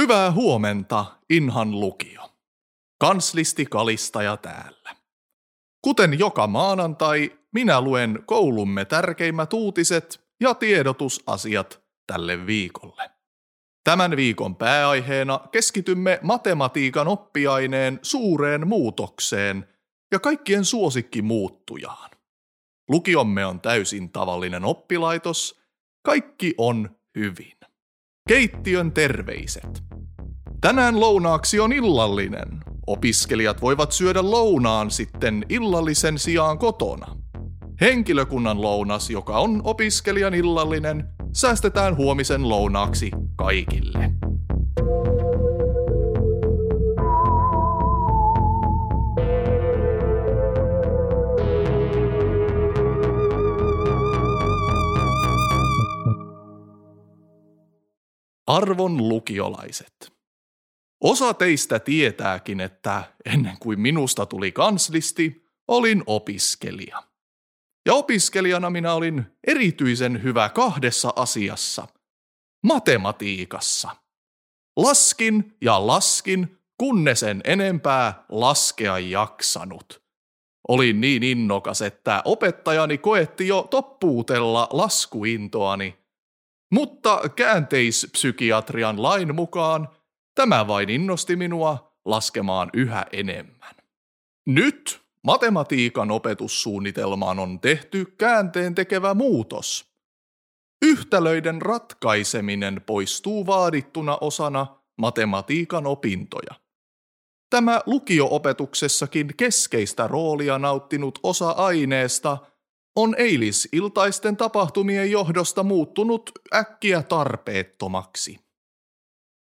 Hyvää huomenta, Inhan lukio. Kanslisti Kalistaja täällä. Kuten joka maanantai, minä luen koulumme tärkeimmät uutiset ja tiedotusasiat tälle viikolle. Tämän viikon pääaiheena keskitymme matematiikan oppiaineen suureen muutokseen ja kaikkien suosikki muuttujaan. Lukiomme on täysin tavallinen oppilaitos, kaikki on hyvin. Keittiön terveiset. Tänään lounaaksi on illallinen. Opiskelijat voivat syödä lounaan sitten illallisen sijaan kotona. Henkilökunnan lounas, joka on opiskelijan illallinen, säästetään huomisen lounaaksi kaikille. Arvon lukiolaiset. Osa teistä tietääkin, että ennen kuin minusta tuli kanslisti, olin opiskelija. Ja opiskelijana minä olin erityisen hyvä kahdessa asiassa. Matematiikassa. Laskin ja laskin, kunnes en enempää laskea jaksanut. Olin niin innokas, että opettajani koetti jo toppuutella laskuintoani – mutta käänteispsykiatrian lain mukaan tämä vain innosti minua laskemaan yhä enemmän. Nyt matematiikan opetussuunnitelmaan on tehty käänteen tekevä muutos. Yhtälöiden ratkaiseminen poistuu vaadittuna osana matematiikan opintoja. Tämä lukioopetuksessakin keskeistä roolia nauttinut osa aineesta – on eilisiltaisten tapahtumien johdosta muuttunut äkkiä tarpeettomaksi.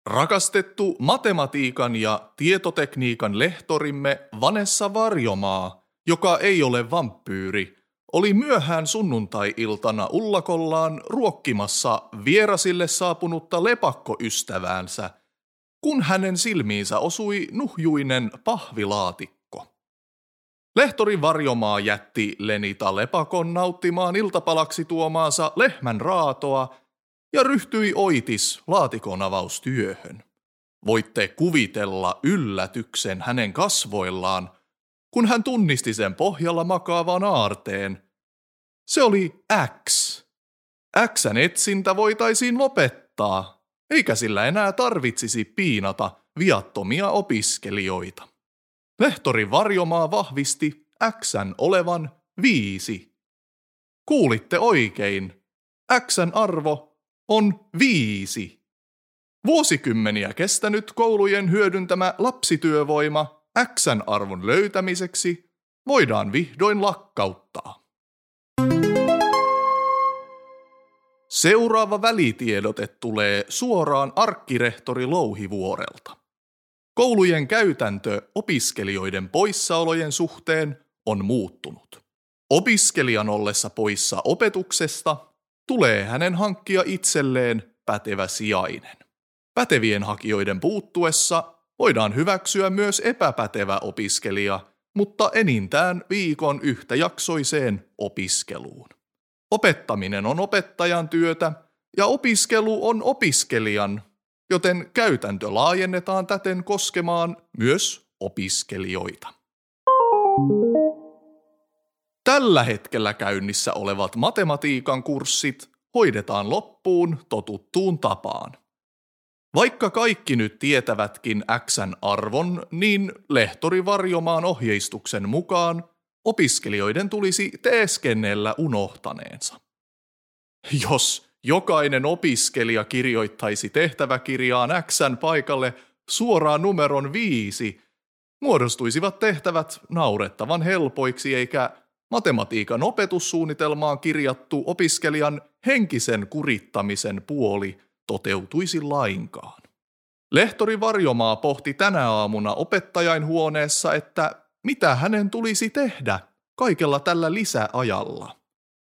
Rakastettu matematiikan ja tietotekniikan lehtorimme Vanessa Varjomaa, joka ei ole vampyyri, oli myöhään sunnuntai-iltana ullakollaan ruokkimassa vierasille saapunutta lepakkoystäväänsä, kun hänen silmiinsä osui nuhjuinen pahvilaatikko. Lehtori Varjomaa jätti Lenita Lepakon nauttimaan iltapalaksi tuomaansa lehmän raatoa ja ryhtyi oitis laatikon avaustyöhön. Voitte kuvitella yllätyksen hänen kasvoillaan, kun hän tunnisti sen pohjalla makaavan aarteen. Se oli X. Xn etsintä voitaisiin lopettaa, eikä sillä enää tarvitsisi piinata viattomia opiskelijoita. Lehtori Varjomaa vahvisti Xn olevan viisi. Kuulitte oikein. Xn arvo on viisi. Vuosikymmeniä kestänyt koulujen hyödyntämä lapsityövoima Xn arvon löytämiseksi voidaan vihdoin lakkauttaa. Seuraava välitiedote tulee suoraan arkkirehtori Louhivuorelta. Koulujen käytäntö opiskelijoiden poissaolojen suhteen on muuttunut. Opiskelijan ollessa poissa opetuksesta tulee hänen hankkia itselleen pätevä sijainen. Pätevien hakijoiden puuttuessa voidaan hyväksyä myös epäpätevä opiskelija, mutta enintään viikon yhtäjaksoiseen opiskeluun. Opettaminen on opettajan työtä ja opiskelu on opiskelijan joten käytäntö laajennetaan täten koskemaan myös opiskelijoita. Tällä hetkellä käynnissä olevat matematiikan kurssit hoidetaan loppuun totuttuun tapaan. Vaikka kaikki nyt tietävätkin Xn arvon, niin lehtori Varjomaan ohjeistuksen mukaan opiskelijoiden tulisi teeskennellä unohtaneensa. Jos jokainen opiskelija kirjoittaisi tehtäväkirjaan Xn paikalle suoraan numeron viisi, muodostuisivat tehtävät naurettavan helpoiksi eikä matematiikan opetussuunnitelmaan kirjattu opiskelijan henkisen kurittamisen puoli toteutuisi lainkaan. Lehtori Varjomaa pohti tänä aamuna opettajain huoneessa, että mitä hänen tulisi tehdä kaikella tällä lisäajalla.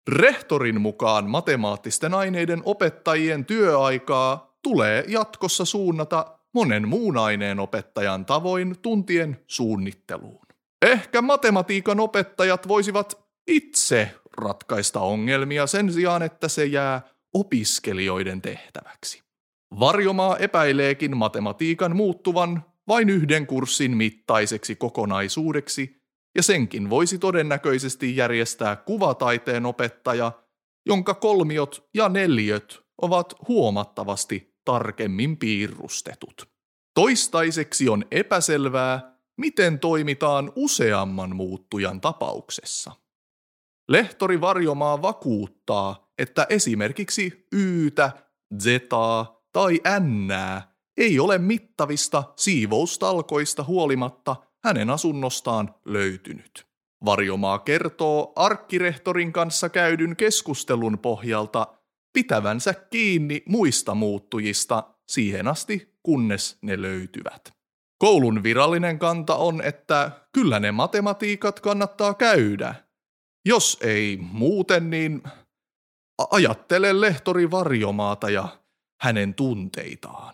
Rehtorin mukaan matemaattisten aineiden opettajien työaikaa tulee jatkossa suunnata monen muun aineen opettajan tavoin tuntien suunnitteluun. Ehkä matematiikan opettajat voisivat itse ratkaista ongelmia sen sijaan, että se jää opiskelijoiden tehtäväksi. Varjomaa epäileekin matematiikan muuttuvan vain yhden kurssin mittaiseksi kokonaisuudeksi, ja senkin voisi todennäköisesti järjestää kuvataiteen opettaja, jonka kolmiot ja neljöt ovat huomattavasti tarkemmin piirustetut. Toistaiseksi on epäselvää, miten toimitaan useamman muuttujan tapauksessa. Lehtori Varjomaa vakuuttaa, että esimerkiksi Ytä, Zetaa tai Nää ei ole mittavista siivoustalkoista huolimatta hänen asunnostaan löytynyt. Varjomaa kertoo arkkirehtorin kanssa käydyn keskustelun pohjalta pitävänsä kiinni muista muuttujista siihen asti, kunnes ne löytyvät. Koulun virallinen kanta on, että kyllä ne matematiikat kannattaa käydä. Jos ei muuten, niin ajattele lehtori Varjomaata ja hänen tunteitaan.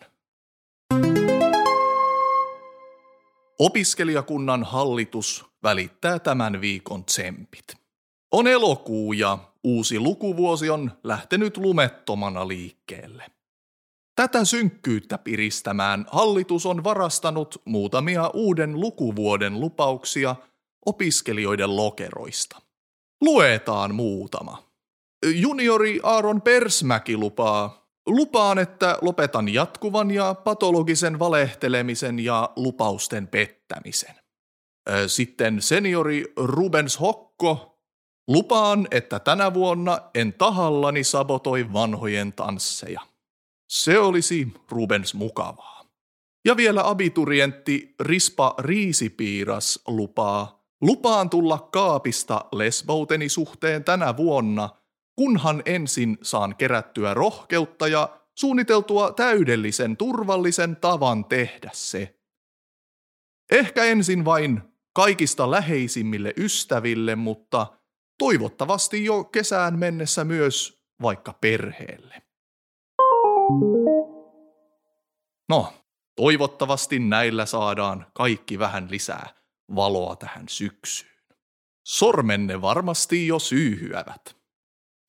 Opiskelijakunnan hallitus välittää tämän viikon tsempit. On elokuu ja uusi lukuvuosi on lähtenyt lumettomana liikkeelle. Tätä synkkyyttä piristämään hallitus on varastanut muutamia uuden lukuvuoden lupauksia opiskelijoiden lokeroista. Luetaan muutama. Juniori Aaron Persmäki lupaa, lupaan, että lopetan jatkuvan ja patologisen valehtelemisen ja lupausten pettämisen. Sitten seniori Rubens Hokko, lupaan, että tänä vuonna en tahallani sabotoi vanhojen tansseja. Se olisi Rubens mukavaa. Ja vielä abiturientti Rispa Riisipiiras lupaa, lupaan tulla kaapista lesbouteni suhteen tänä vuonna, kunhan ensin saan kerättyä rohkeutta ja suunniteltua täydellisen turvallisen tavan tehdä se. Ehkä ensin vain kaikista läheisimmille ystäville, mutta toivottavasti jo kesään mennessä myös vaikka perheelle. No, toivottavasti näillä saadaan kaikki vähän lisää valoa tähän syksyyn. Sormenne varmasti jo syyhyävät.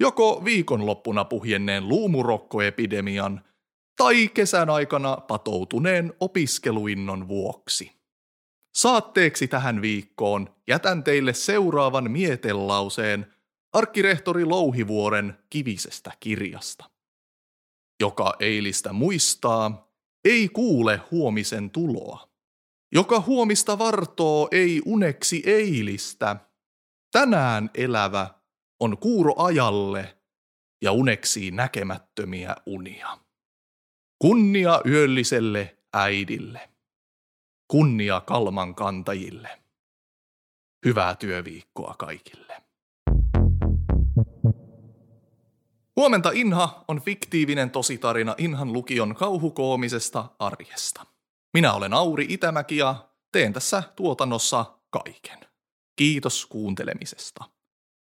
Joko viikonloppuna puhjenneen luumurokkoepidemian tai kesän aikana patoutuneen opiskeluinnon vuoksi. Saatteeksi tähän viikkoon jätän teille seuraavan mietelauseen arkkirehtori Louhivuoren kivisestä kirjasta. Joka eilistä muistaa, ei kuule huomisen tuloa. Joka huomista vartoo, ei uneksi eilistä. Tänään elävä on kuuro ajalle ja uneksi näkemättömiä unia. Kunnia yölliselle äidille. Kunnia kalman kantajille. Hyvää työviikkoa kaikille. Huomenta Inha on fiktiivinen tositarina Inhan lukion kauhukoomisesta arjesta. Minä olen Auri Itämäki ja teen tässä tuotannossa kaiken. Kiitos kuuntelemisesta.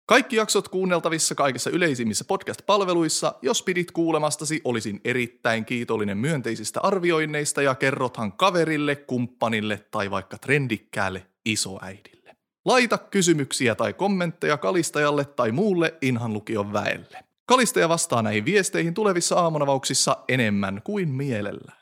Kaikki jaksot kuunneltavissa kaikissa yleisimmissä podcast-palveluissa. Jos pidit kuulemastasi, olisin erittäin kiitollinen myönteisistä arvioinneista ja kerrothan kaverille, kumppanille tai vaikka trendikkäälle isoäidille. Laita kysymyksiä tai kommentteja kalistajalle tai muulle Inhan lukion väelle. Kalistaja vastaa näihin viesteihin tulevissa aamunavauksissa enemmän kuin mielellään.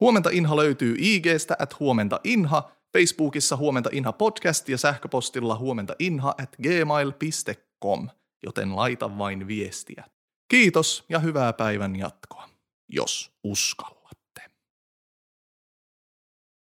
Huomenta Inha löytyy IGstä at huomenta Inha, Facebookissa huomenta Inha podcast ja sähköpostilla huomenta Inha at gmail.com, joten laita vain viestiä. Kiitos ja hyvää päivän jatkoa, jos uskalla.